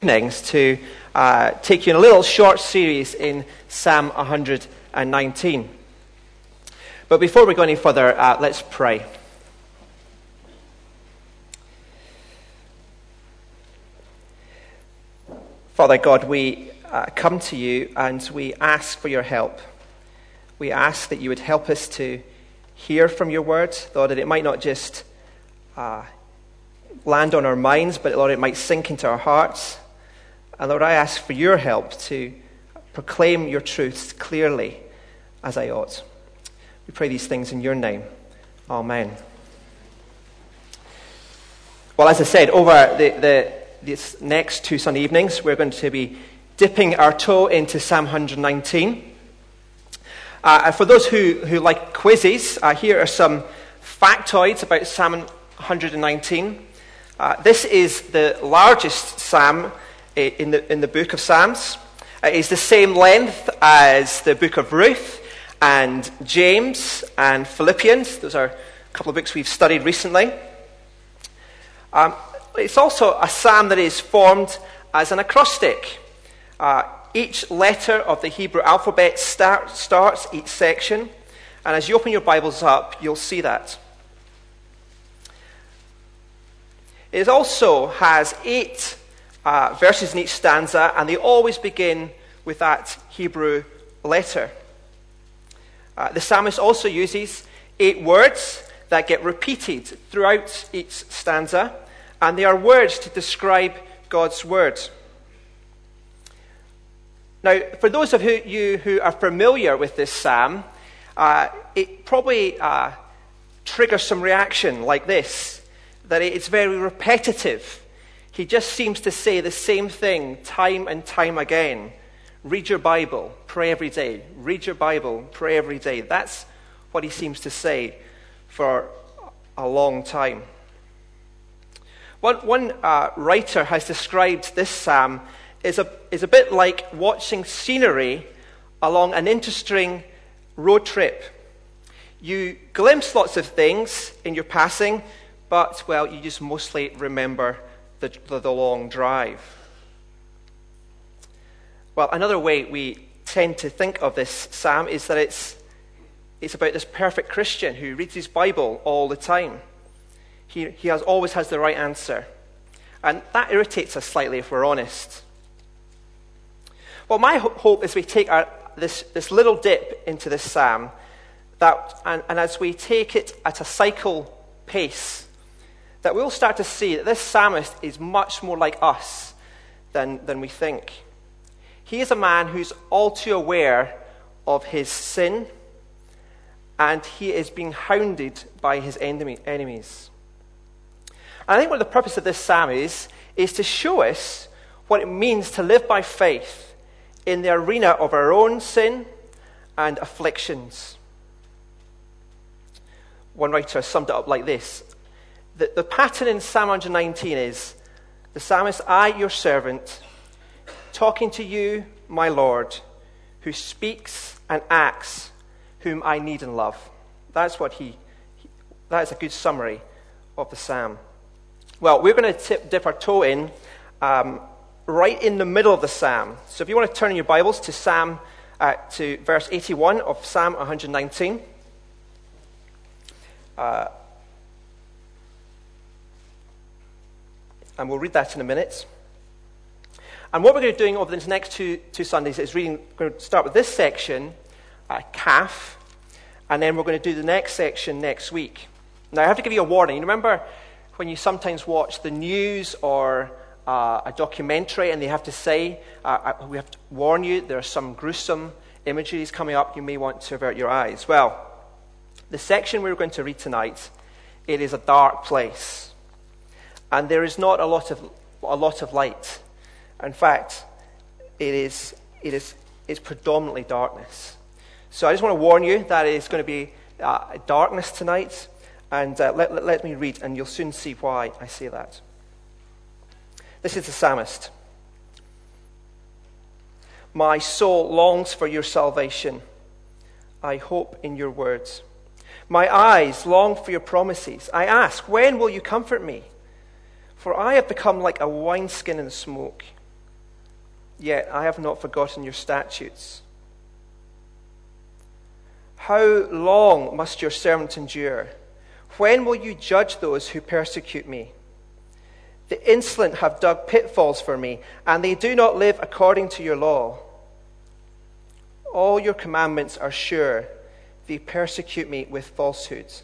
evenings to uh, take you in a little short series in Psalm 119. But before we go any further, uh, let's pray. Father God, we uh, come to you and we ask for your help. We ask that you would help us to hear from your word, Lord, that it might not just uh, land on our minds, but Lord, it might sink into our hearts and Lord, I ask for your help to proclaim your truths clearly as I ought. We pray these things in your name. Amen. Well, as I said, over the, the, these next two Sunday evenings, we're going to be dipping our toe into Psalm 119. Uh, for those who, who like quizzes, uh, here are some factoids about Psalm 119. Uh, this is the largest psalm in the, in the book of Psalms. It is the same length as the book of Ruth and James and Philippians. Those are a couple of books we've studied recently. Um, it's also a psalm that is formed as an acrostic. Uh, each letter of the Hebrew alphabet start, starts each section, and as you open your Bibles up, you'll see that. It also has eight uh, verses in each stanza, and they always begin with that Hebrew letter. Uh, the psalmist also uses eight words that get repeated throughout each stanza, and they are words to describe God's word. Now, for those of you who are familiar with this psalm, uh, it probably uh, triggers some reaction like this that it's very repetitive. He just seems to say the same thing time and time again. Read your Bible, pray every day. Read your Bible, pray every day. That's what he seems to say for a long time. One, one uh, writer has described this psalm as a, a bit like watching scenery along an interesting road trip. You glimpse lots of things in your passing, but, well, you just mostly remember the, the, the long drive. Well, another way we tend to think of this psalm is that it's, it's about this perfect Christian who reads his Bible all the time. He, he has, always has the right answer. And that irritates us slightly if we're honest. Well, my hope is we take our, this, this little dip into this psalm, that, and, and as we take it at a cycle pace, that we'll start to see that this psalmist is much more like us than, than we think. He is a man who's all too aware of his sin, and he is being hounded by his enemy, enemies. And I think what the purpose of this psalm is, is to show us what it means to live by faith in the arena of our own sin and afflictions. One writer summed it up like this the, the pattern in Psalm 119 is the psalmist, I, your servant, talking to you, my Lord, who speaks and acts, whom I need and love. That's what he, he that is a good summary of the psalm. Well, we're going to dip our toe in um, right in the middle of the psalm. So if you want to turn in your Bibles to Psalm, uh, to verse 81 of Psalm 119. Uh, and we'll read that in a minute. And what we're going to be doing over the next two, two Sundays is reading, we're going to start with this section, uh, Kaf, and then we're going to do the next section next week. Now, I have to give you a warning. You remember when you sometimes watch the news or uh, a documentary and they have to say, uh, uh we have to warn you, there are some gruesome images coming up, you may want to avert your eyes. Well, the section we're going to read tonight, it is a dark place and there is not a lot of, a lot of light. In fact, it is, it is it's predominantly darkness. So I just want to warn you that it is going to be uh, darkness tonight, and uh, let, let, let me read, and you'll soon see why I say that. This is the psalmist. My soul longs for your salvation. I hope in your words. My eyes long for your promises. I ask, when will you comfort me? For I have become like a wineskin in smoke. yet I have not forgotten your statutes. How long must your servant endure? When will you judge those who persecute me? The insolent have dug pitfalls for me, and they do not live according to your law. All your commandments are sure. They persecute me with falsehoods.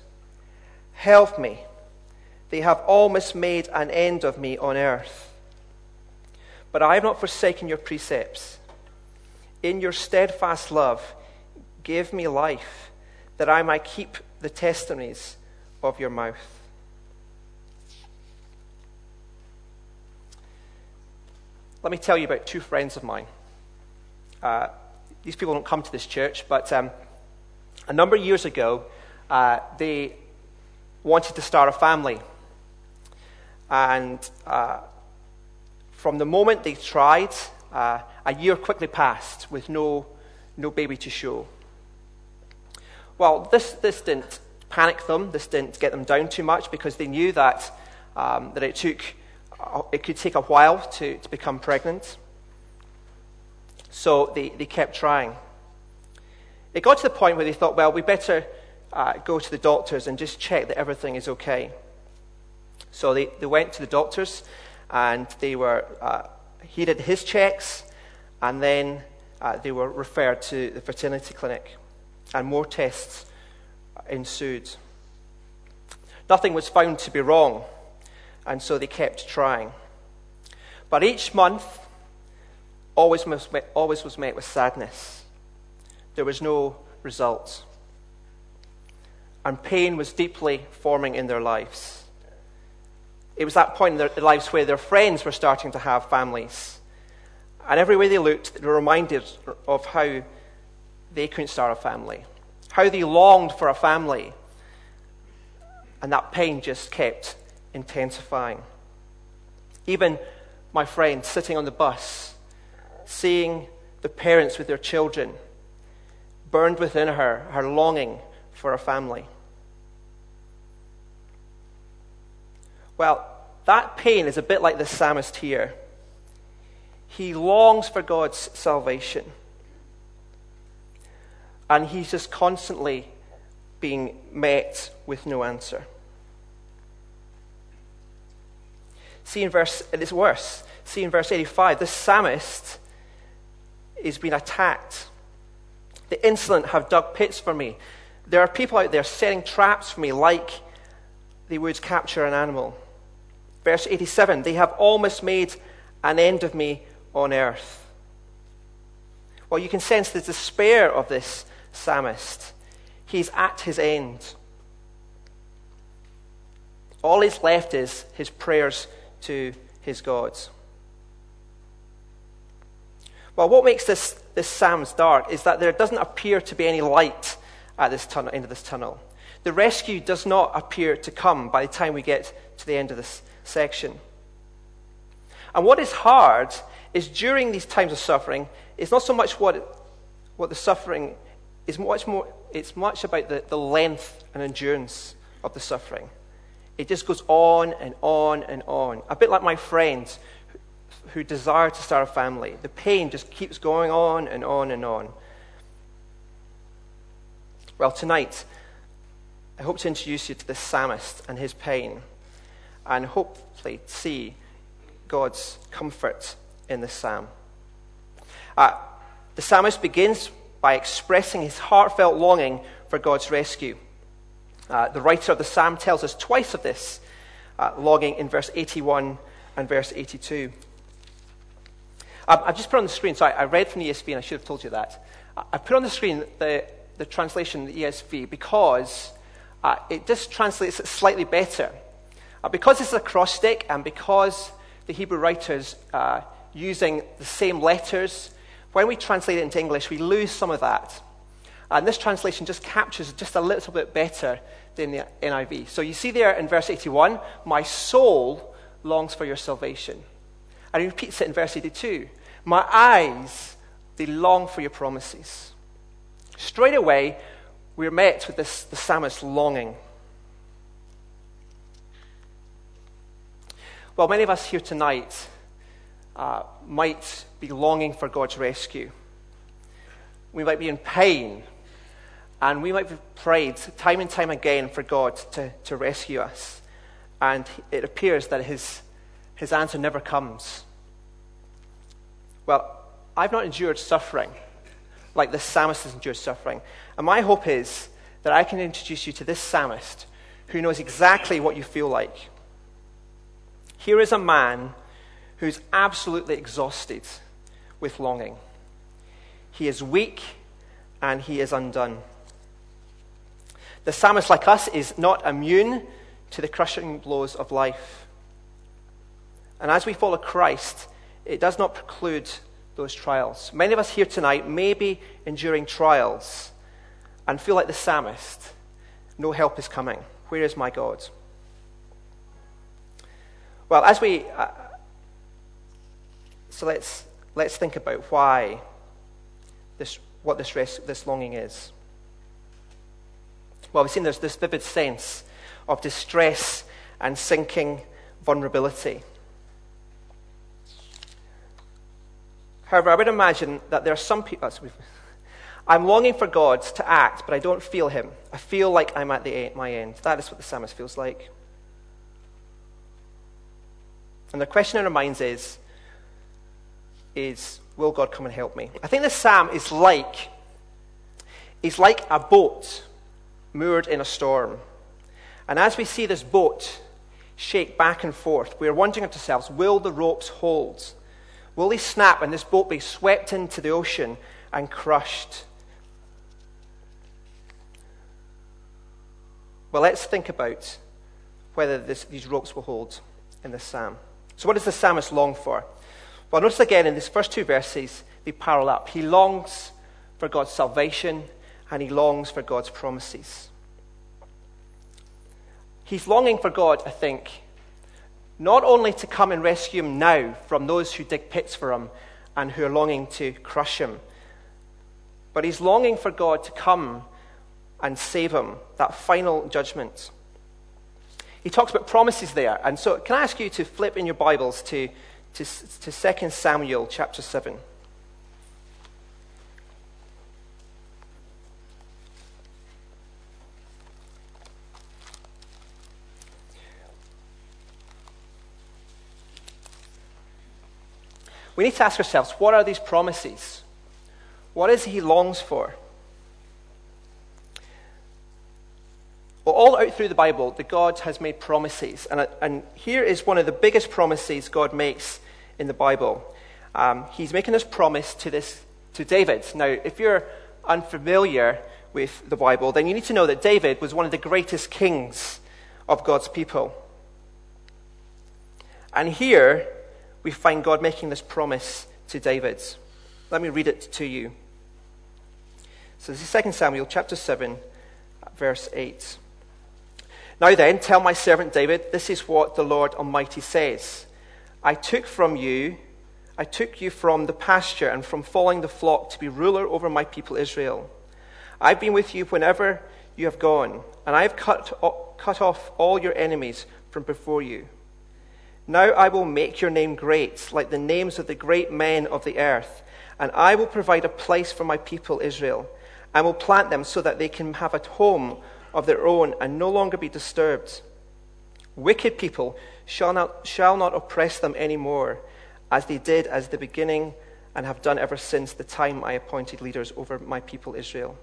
Help me. They have almost made an end of me on earth. But I have not forsaken your precepts. In your steadfast love, give me life, that I might keep the testimonies of your mouth. Let me tell you about two friends of mine. Uh, these people don't come to this church, but um, a number of years ago, uh, they wanted to start a family. And uh, from the moment they tried, uh, a year quickly passed with no, no baby to show. Well, this, this didn't panic them, this didn't get them down too much because they knew that, um, that it, took, it could take a while to, to become pregnant. So they, they kept trying. It got to the point where they thought, well, we better uh, go to the doctors and just check that everything is okay. So they, they went to the doctors and they were, uh, he did his checks and then uh, they were referred to the fertility clinic and more tests ensued. Nothing was found to be wrong and so they kept trying. But each month, always was met, always was met with sadness. There was no result. And pain was deeply forming in their lives. It was that point in their lives where their friends were starting to have families. And everywhere they looked, they were reminded of how they couldn't start a family, how they longed for a family. And that pain just kept intensifying. Even my friend sitting on the bus seeing the parents with their children, burned within her her longing for a family. Well, that pain is a bit like the psalmist here. He longs for God's salvation. And he's just constantly being met with no answer. See in verse, it's worse. See in verse 85, the psalmist is being attacked. The insolent have dug pits for me. There are people out there setting traps for me like they would capture an animal. Verse 87 They have almost made an end of me on earth. Well, you can sense the despair of this psalmist. He's at his end. All he's left is his prayers to his gods. Well, what makes this, this Psalms dark is that there doesn't appear to be any light at this tunnel, end of this tunnel. The rescue does not appear to come by the time we get to the end of this section. And what is hard is during these times of suffering, it's not so much what, what the suffering is much more, it's much about the, the length and endurance of the suffering. It just goes on and on and on. A bit like my friends who desire to start a family. The pain just keeps going on and on and on. Well, tonight, I hope to introduce you to the psalmist and his pain, and hopefully see God's comfort in the psalm. Uh, the psalmist begins by expressing his heartfelt longing for God's rescue. Uh, the writer of the psalm tells us twice of this uh, longing in verse 81 and verse 82. Um, I've just put on the screen, so I, I, read from the ESV and I should have told you that. I put on the screen the, the translation, the ESV, because uh, it just translates it slightly better. Uh, because it's acrostic and because the Hebrew writers uh, using the same letters, when we translate it into English, we lose some of that. And this translation just captures just a little bit better than the NIV. So you see there in verse 81, my soul longs for your salvation. And he repeats it in verse 82 My eyes, they long for your promises. Straight away, we're met with this, the psalmist longing. Well, many of us here tonight uh, might be longing for God's rescue. We might be in pain, and we might have prayed time and time again for God to, to rescue us. And it appears that his, his answer never comes. Well, I've not endured suffering like the psalmist has endured suffering. And my hope is that I can introduce you to this psalmist who knows exactly what you feel like. Here is a man who's absolutely exhausted with longing. He is weak and he is undone. The psalmist, like us, is not immune to the crushing blows of life. And as we follow Christ, it does not preclude those trials. Many of us here tonight may be enduring trials and feel like the psalmist no help is coming. Where is my God? Well, as we. Uh, so let's, let's think about why this, what this, rest, this longing is. Well, we've seen there's this vivid sense of distress and sinking vulnerability. However, I would imagine that there are some people. I'm longing for God to act, but I don't feel Him. I feel like I'm at the, my end. That is what the psalmist feels like. And the question in our minds is, is will God come and help me? I think this psalm is like, is like a boat moored in a storm. And as we see this boat shake back and forth, we're wondering to ourselves, will the ropes hold? Will they snap and this boat be swept into the ocean and crushed? Well, let's think about whether this, these ropes will hold in this psalm. So, what does the psalmist long for? Well, notice again in these first two verses, they parallel up. He longs for God's salvation and he longs for God's promises. He's longing for God, I think, not only to come and rescue him now from those who dig pits for him and who are longing to crush him, but he's longing for God to come and save him, that final judgment. He talks about promises there. And so, can I ask you to flip in your Bibles to, to, to 2 Samuel chapter 7? we need to ask ourselves what are these promises? What is he longs for? Well, all out through the Bible, the God has made promises. And, and here is one of the biggest promises God makes in the Bible. Um, he's making this promise to, this, to David. Now, if you're unfamiliar with the Bible, then you need to know that David was one of the greatest kings of God's people. And here, we find God making this promise to David. Let me read it to you. So this is 2 Samuel chapter 7, verse 8. Now then, tell my servant David, this is what the Lord Almighty says. I took from you, I took you from the pasture and from following the flock to be ruler over my people Israel. I've been with you whenever you have gone, and I have cut, cut off all your enemies from before you. Now I will make your name great, like the names of the great men of the earth, and I will provide a place for my people Israel. I will plant them so that they can have a home of their own and no longer be disturbed. Wicked people shall not, shall not oppress them any more, as they did as the beginning and have done ever since the time I appointed leaders over my people Israel.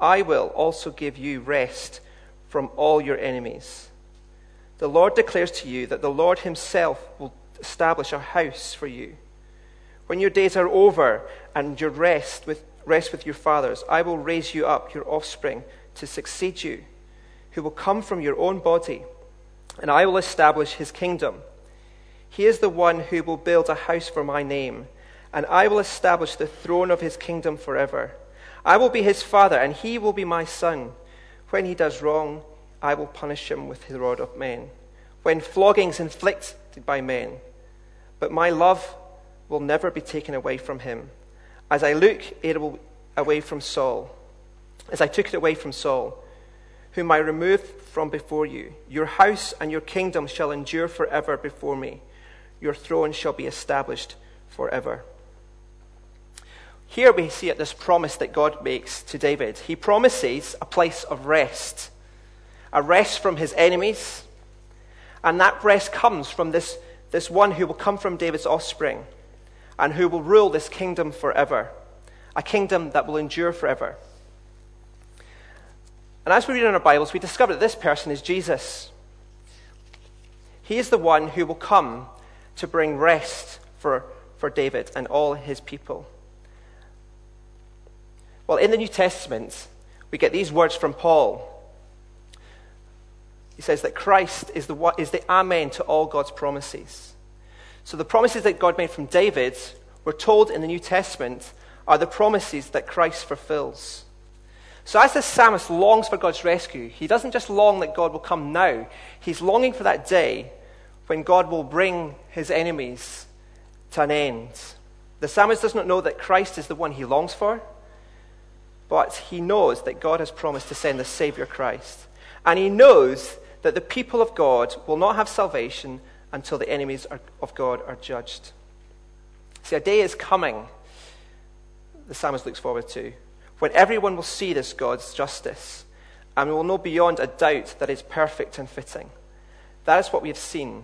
I will also give you rest from all your enemies. The Lord declares to you that the Lord Himself will establish a house for you. When your days are over and your rest with, rest with your fathers, I will raise you up, your offspring, to succeed you, who will come from your own body, and I will establish His kingdom. He is the one who will build a house for my name, and I will establish the throne of His kingdom forever. I will be His father, and He will be my son. When he does wrong, I will punish him with the rod of men, when floggings inflicted by men. But my love will never be taken away from him. As I look it will away from Saul, as I took it away from Saul, whom I removed from before you, your house and your kingdom shall endure forever before me. your throne shall be established forever. Here we see it this promise that God makes to David. He promises a place of rest, a rest from his enemies, and that rest comes from this, this one who will come from David's offspring and who will rule this kingdom forever, a kingdom that will endure forever. And as we read in our Bibles, we discover that this person is Jesus. He is the one who will come to bring rest for, for David and all his people. Well, in the New Testament, we get these words from Paul. He says that Christ is the, is the Amen to all God's promises. So the promises that God made from David, we're told in the New Testament, are the promises that Christ fulfills. So as the psalmist longs for God's rescue, he doesn't just long that God will come now, he's longing for that day when God will bring his enemies to an end. The psalmist does not know that Christ is the one he longs for, but he knows that God has promised to send the Savior Christ. And he knows that the people of God will not have salvation until the enemies of God are judged. See, a day is coming, the psalmist looks forward to, when everyone will see this God's justice and we will know beyond a doubt that it's perfect and fitting. That is what we have seen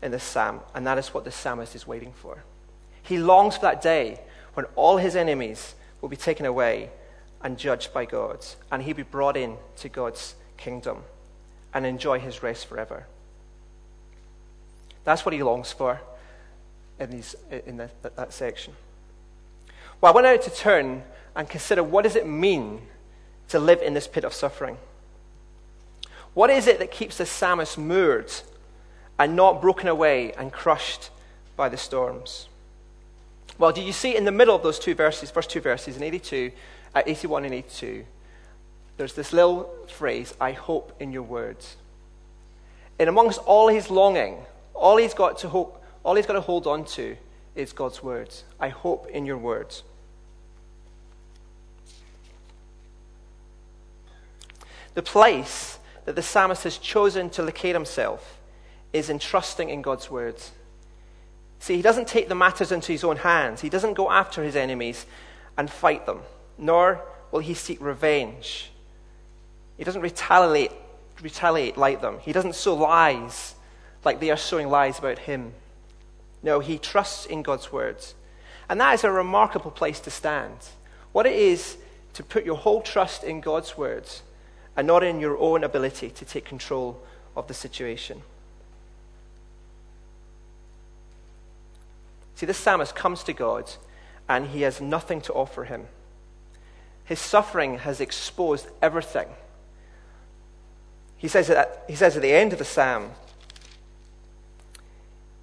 in this psalm, and that is what the psalmist is waiting for. He longs for that day when all his enemies will be taken away and judged by God, and he'll be brought in to God's kingdom and enjoy his rest forever. That's what he longs for in, these, in that, that section. Well, I want now to turn and consider what does it mean to live in this pit of suffering? What is it that keeps the psalmist moored and not broken away and crushed by the storms? Well, do you see in the middle of those two verses, first two verses in 82, uh, 81 and 82, there's this little phrase, I hope in your words. And amongst all his longing, all he's got to hope, all he's got to hold on to is God's words. I hope in your words. The place that the psalmist has chosen to locate himself is in trusting in God's words. See, he doesn't take the matters into his own hands. He doesn't go after his enemies and fight them, nor will he seek revenge. He doesn't retaliate, retaliate like them. He doesn't sow lies like they are sowing lies about him. No, he trusts in God's words. And that is a remarkable place to stand. What it is to put your whole trust in God's words and not in your own ability to take control of the situation. See, this psalmist comes to God and he has nothing to offer him. His suffering has exposed everything. He says at, he says at the end of the psalm,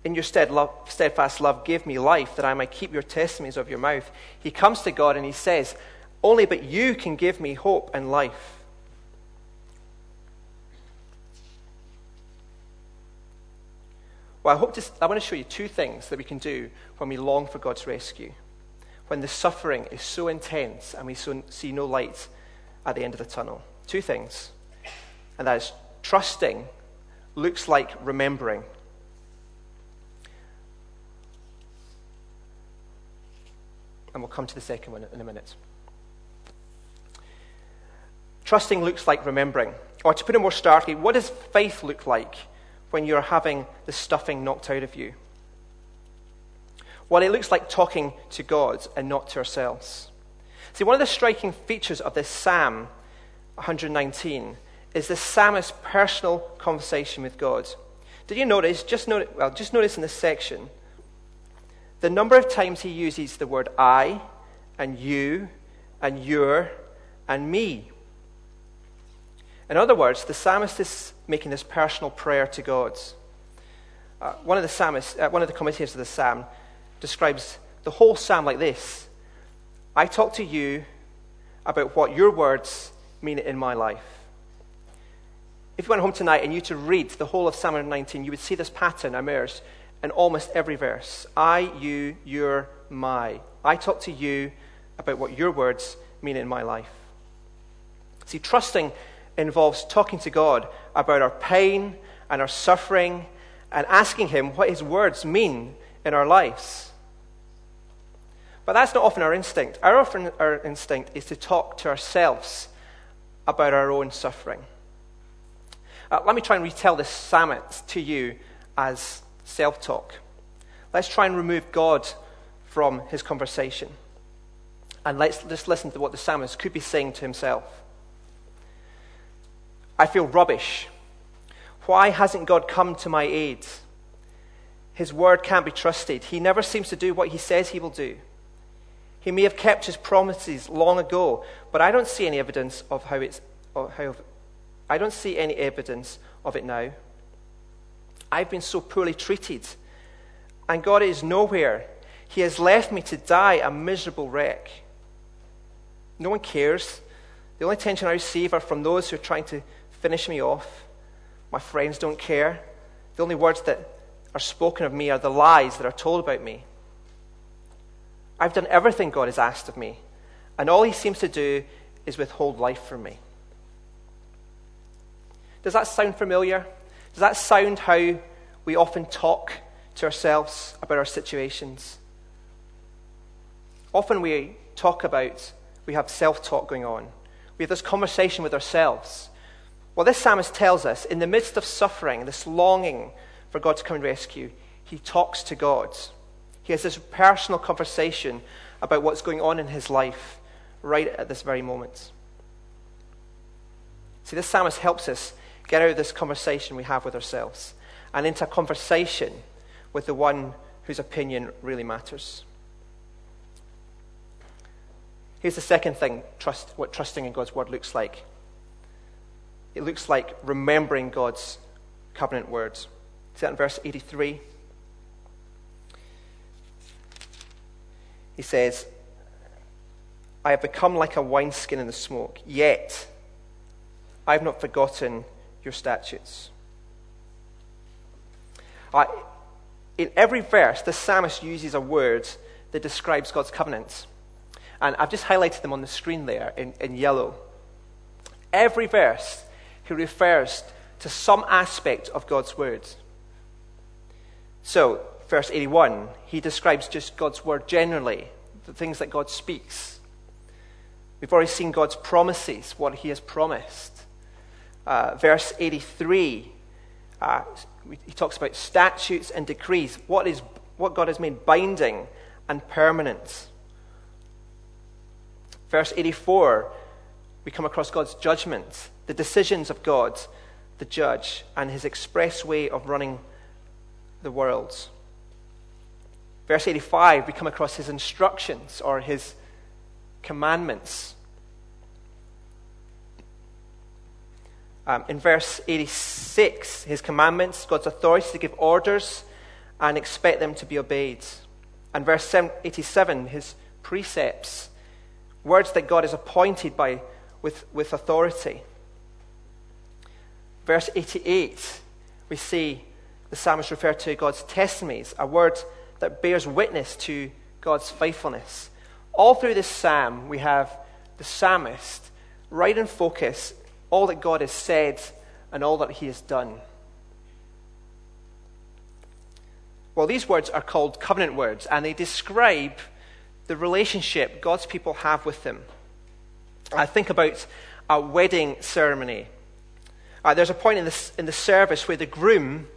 In your steadfast love, give me life that I might keep your testimonies of your mouth. He comes to God and he says, Only but you can give me hope and life. Well, I, hope to, I want to show you two things that we can do when we long for God's rescue. When the suffering is so intense and we so, see no light at the end of the tunnel. Two things. And that is trusting looks like remembering. And we'll come to the second one in a minute. Trusting looks like remembering. Or to put it more starkly, what does faith look like when you're having the stuffing knocked out of you? Well, it looks like talking to God and not to ourselves. See, one of the striking features of this Psalm 119 is the psalmist's personal conversation with God. Did you notice? Just notice, well, just notice in this section the number of times he uses the word I and you and your and me. In other words, the psalmist is making this personal prayer to God. Uh, one of the psalmists, uh, one of the commentators of the psalm, describes the whole psalm like this: "I talk to you about what your words mean in my life." If you went home tonight and you to read the whole of Psalm 19, you would see this pattern emerge in almost every verse. I, you, your, my. I talk to you about what your words mean in my life. See, trusting involves talking to God about our pain and our suffering and asking Him what His words mean in our lives. But that's not often our instinct. Our, often, our instinct is to talk to ourselves about our own suffering. Uh, let me try and retell this psalmist to you as self talk. Let's try and remove God from his conversation. And let's just listen to what the psalmist could be saying to himself. I feel rubbish. Why hasn't God come to my aid? His word can't be trusted. He never seems to do what he says he will do. He may have kept his promises long ago, but I don't see any evidence of how it's how I don't see any evidence of it now. I've been so poorly treated, and God is nowhere. He has left me to die a miserable wreck. No one cares. The only attention I receive are from those who are trying to finish me off. My friends don't care. The only words that are spoken of me are the lies that are told about me. I've done everything God has asked of me, and all He seems to do is withhold life from me. Does that sound familiar? Does that sound how we often talk to ourselves about our situations? Often we talk about, we have self talk going on. We have this conversation with ourselves. Well, this psalmist tells us in the midst of suffering, this longing for God to come and rescue, he talks to God. He has this personal conversation about what's going on in his life right at this very moment. See, this psalmist helps us get out of this conversation we have with ourselves and into a conversation with the one whose opinion really matters. Here's the second thing trust, what trusting in God's word looks like it looks like remembering God's covenant words. See that in verse 83? He says, I have become like a wineskin in the smoke, yet I have not forgotten your statutes. Uh, in every verse, the psalmist uses a word that describes God's covenants. And I've just highlighted them on the screen there in, in yellow. Every verse, he refers to some aspect of God's word. So, verse 81, he describes just God's word generally, the things that God speaks. We've already seen God's promises, what he has promised. Uh, verse 83, uh, he talks about statutes and decrees, what, is, what God has made binding and permanent. Verse 84, we come across God's judgment, the decisions of God, the judge, and his express way of running the world. Verse 85, we come across his instructions or his commandments. Um, in verse 86, his commandments, God's authority to give orders and expect them to be obeyed. And verse 87, his precepts, words that God is appointed by with, with authority. Verse 88, we see the psalmist refer to God's testimonies, a word that bears witness to God's faithfulness. All through this psalm, we have the psalmist right in focus all that God has said and all that he has done. Well, these words are called covenant words, and they describe the relationship God's people have with Him. I think about a wedding ceremony. Uh, there's a point in, this, in the service where the groom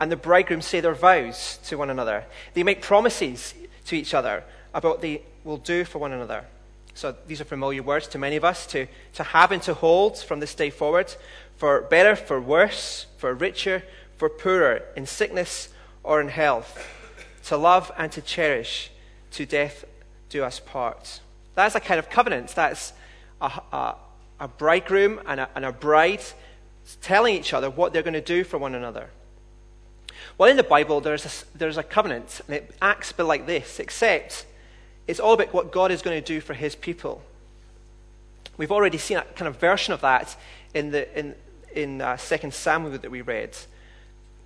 and the bridegroom say their vows to one another. They make promises to each other about what they will do for one another. So these are familiar words to many of us to, to have and to hold from this day forward for better, for worse, for richer, for poorer, in sickness or in health, to love and to cherish, to death do us part. That's a kind of covenant. That's a, a, a bridegroom and a, and a bride telling each other what they're going to do for one another. Well, in the Bible, there's a, there's a covenant, and it acts a bit like this, except it's all about what God is going to do for his people. We've already seen a kind of version of that in, the, in, in uh, 2 Samuel that we read.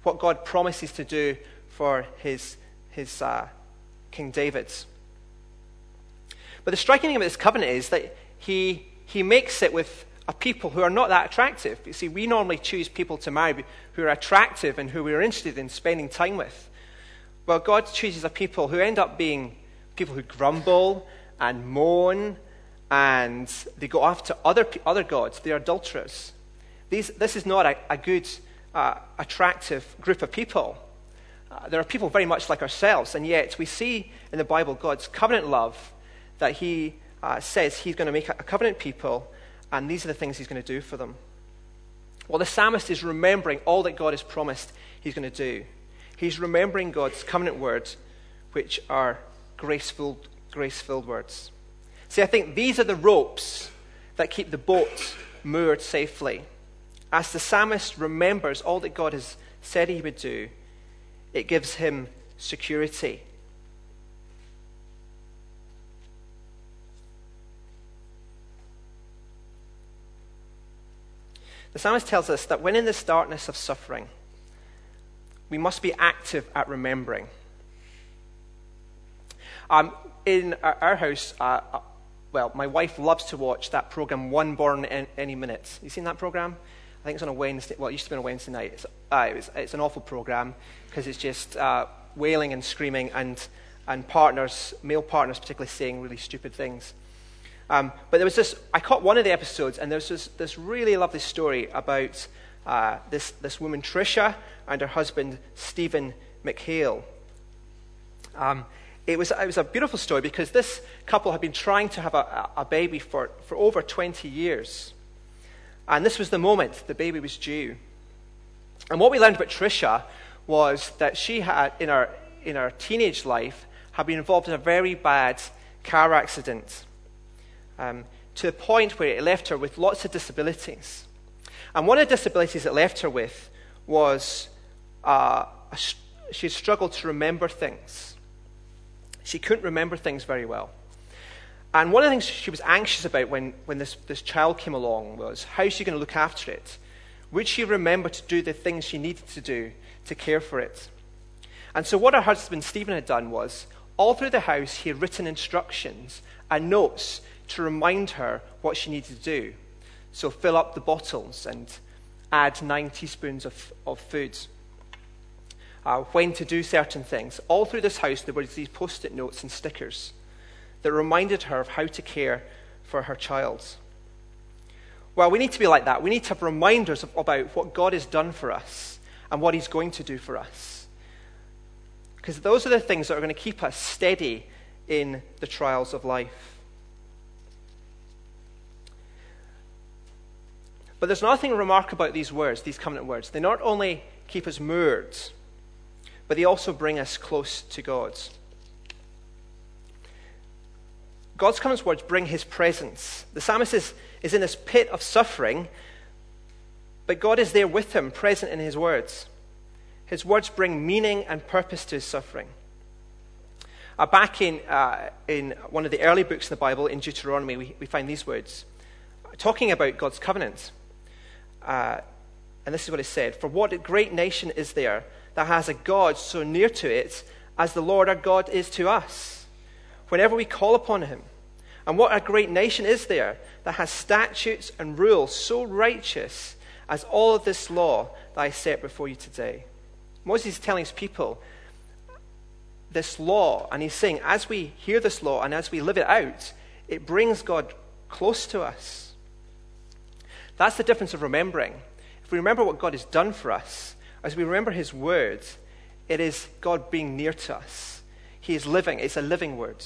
What God promises to do for his, his uh, King David. But the striking thing about this covenant is that he, he makes it with a people who are not that attractive. You see, we normally choose people to marry who are attractive and who we're interested in spending time with. Well, God chooses a people who end up being people who grumble and moan and they go after other, other gods. They're adulterers. These, this is not a, a good, uh, attractive group of people. Uh, there are people very much like ourselves, and yet we see in the Bible God's covenant love that He uh, says He's going to make a, a covenant people, and these are the things He's going to do for them. Well, the psalmist is remembering all that God has promised He's going to do. He's remembering God's covenant words, which are grace filled grace filled words. See, I think these are the ropes that keep the boat moored safely. As the psalmist remembers all that God has said he would do, it gives him security. The psalmist tells us that when in this darkness of suffering, we must be active at remembering. Um, in our, our house, uh, uh, well, my wife loves to watch that program, One Born in Any Minute. You seen that program? I think it's on a Wednesday. Well, it used to be on a Wednesday night. It's, uh, it was, it's an awful program because it's just uh, wailing and screaming and, and partners, male partners particularly, saying really stupid things. Um, but there was this, I caught one of the episodes, and there was this, this really lovely story about uh, this, this woman, Tricia, and her husband, Stephen McHale. Um, it was, it was a beautiful story because this couple had been trying to have a, a baby for, for over 20 years. And this was the moment the baby was due. And what we learned about Tricia was that she had, in her, in her teenage life, had been involved in a very bad car accident um, to the point where it left her with lots of disabilities. And one of the disabilities it left her with was uh, she struggled to remember things. She couldn't remember things very well. And one of the things she was anxious about when, when this, this child came along was how is she going to look after it? Would she remember to do the things she needed to do to care for it? And so, what her husband Stephen had done was, all through the house, he had written instructions and notes to remind her what she needed to do. So, fill up the bottles and add nine teaspoons of, of food uh, when to do certain things. All through this house, there were these post it notes and stickers that reminded her of how to care for her child. Well, we need to be like that. We need to have reminders of, about what God has done for us and what He's going to do for us. Because those are the things that are going to keep us steady in the trials of life. But there's nothing remarkable about these words, these covenant words. They not only keep us moored, but they also bring us close to God. God's covenant words bring his presence. The psalmist is, is in this pit of suffering, but God is there with him, present in his words. His words bring meaning and purpose to his suffering. Uh, back in, uh, in one of the early books in the Bible, in Deuteronomy, we, we find these words talking about God's covenant. Uh, and this is what it said For what great nation is there that has a God so near to it as the Lord our God is to us, whenever we call upon him. And what a great nation is there that has statutes and rules so righteous as all of this law that I set before you today. Moses is telling his people this law, and he's saying, as we hear this law and as we live it out, it brings God close to us. That's the difference of remembering. If we remember what God has done for us, as we remember his words, it is God being near to us. He is living, it's a living word.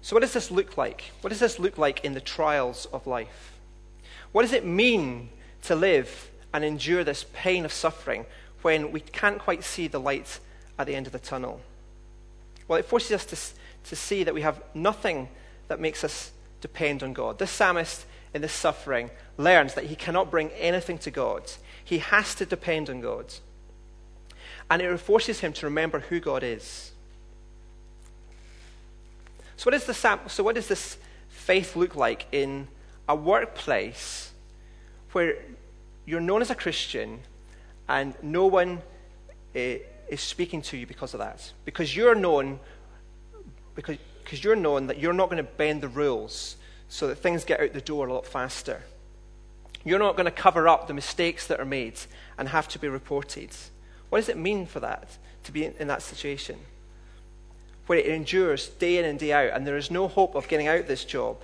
So, what does this look like? What does this look like in the trials of life? What does it mean to live and endure this pain of suffering when we can't quite see the light at the end of the tunnel? Well, it forces us to, see that we have nothing that makes us depend on God. This psalmist in this suffering learns that he cannot bring anything to God. He has to depend on God. And it forces him to remember who God is. So, what, is the, so what does this faith look like in a workplace where you're known as a Christian and no one eh, is speaking to you because of that? Because you're known, because because you're knowing that you're not going to bend the rules so that things get out the door a lot faster. You're not going to cover up the mistakes that are made and have to be reported. What does it mean for that, to be in that situation? Where it endures day in and day out, and there is no hope of getting out this job.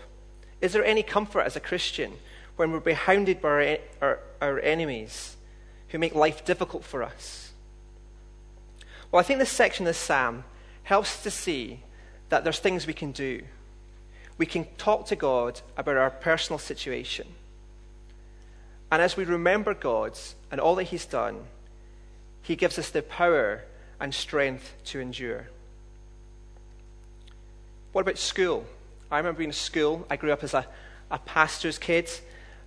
Is there any comfort as a Christian when we're hounded by our, our, our enemies who make life difficult for us? Well, I think this section of the psalm helps to see that there's things we can do. We can talk to God about our personal situation. And as we remember God and all that He's done, He gives us the power and strength to endure. What about school? I remember being in school. I grew up as a, a pastor's kid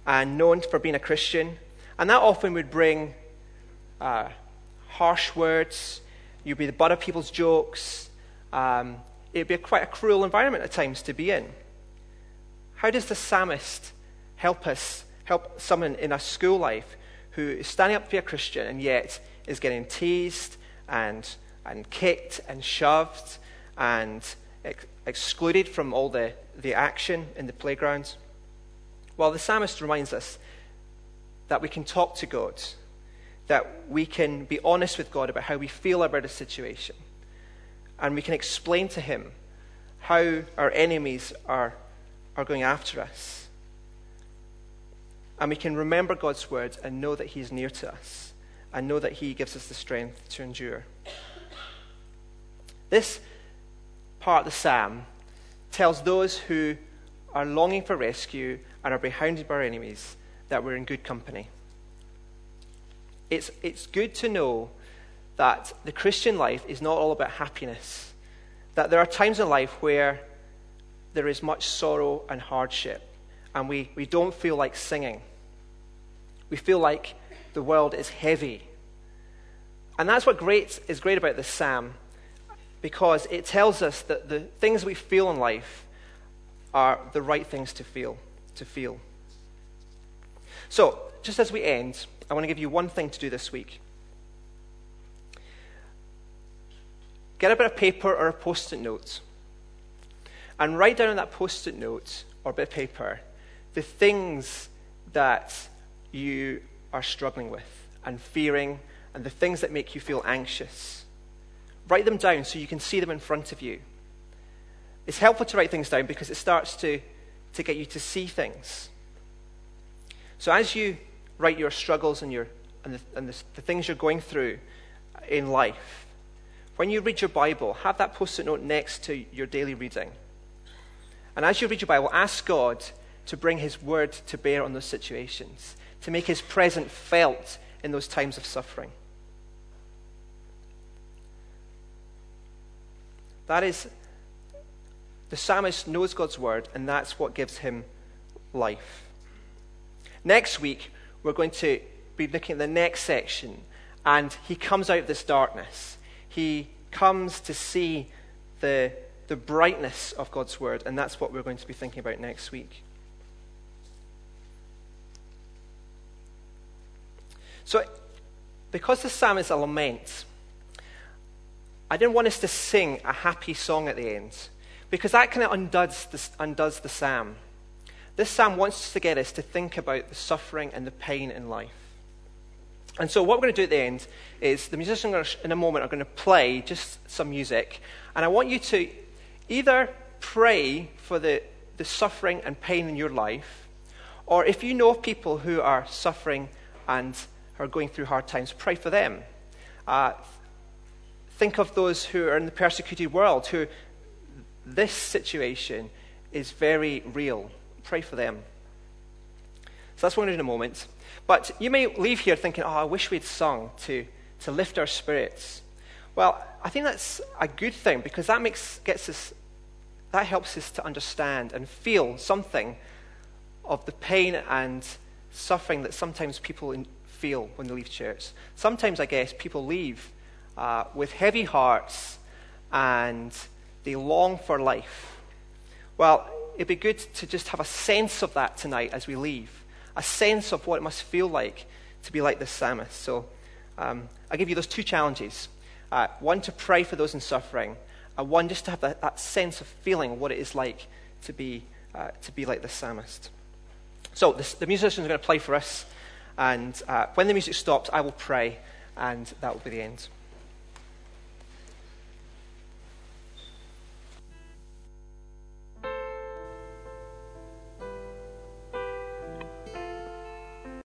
and known for being a Christian. And that often would bring uh, harsh words. You'd be the butt of people's jokes. Um, it would be a, quite a cruel environment at times to be in. How does the psalmist help us, help someone in a school life who is standing up to be a Christian and yet is getting teased and, and kicked and shoved and ex- excluded from all the, the action in the playgrounds? Well, the psalmist reminds us that we can talk to God, that we can be honest with God about how we feel about a situation, and we can explain to Him how our enemies are, are going after us. And we can remember God's words and know that He is near to us, and know that He gives us the strength to endure. This part of the psalm tells those who are longing for rescue and are behounded by our enemies that we're in good company. It's, it's good to know that the Christian life is not all about happiness, that there are times in life where there is much sorrow and hardship, and we, we don't feel like singing. We feel like the world is heavy. And that's what great, is great about this psalm because it tells us that the things we feel in life are the right things to feel. To feel. So, just as we end, I want to give you one thing to do this week. Get a bit of paper or a post it note and write down on that post it note or bit of paper the things that you are struggling with and fearing and the things that make you feel anxious. Write them down so you can see them in front of you. It's helpful to write things down because it starts to, to get you to see things. So as you write your struggles and, your, and, the, and the, the things you're going through in life, when you read your Bible, have that post it note next to your daily reading. And as you read your Bible, ask God to bring His word to bear on those situations, to make His presence felt in those times of suffering. That is, the psalmist knows God's word, and that's what gives him life. Next week, we're going to be looking at the next section, and he comes out of this darkness. He comes to see the, the brightness of God's word, and that's what we're going to be thinking about next week. So, because the psalm is a lament, I didn't want us to sing a happy song at the end because that kind of undoes the, undoes the psalm. This psalm wants us to get us to think about the suffering and the pain in life. And so, what we're going to do at the end is the musicians in a moment are going to play just some music. And I want you to either pray for the, the suffering and pain in your life, or if you know people who are suffering and are going through hard times, pray for them. Uh, Think of those who are in the persecuted world, who this situation is very real. Pray for them. So that's what we're going to do in a moment. But you may leave here thinking, oh, I wish we'd sung to, to lift our spirits. Well, I think that's a good thing because that makes, gets us, that helps us to understand and feel something of the pain and suffering that sometimes people feel when they leave church. Sometimes, I guess, people leave uh, with heavy hearts and they long for life. Well, it'd be good to just have a sense of that tonight as we leave, a sense of what it must feel like to be like the psalmist. So um, I give you those two challenges uh, one to pray for those in suffering, and one, just to have that, that sense of feeling what it is like to be, uh, to be like the psalmist. So this, the musicians are going to play for us, and uh, when the music stops, I will pray, and that will be the end.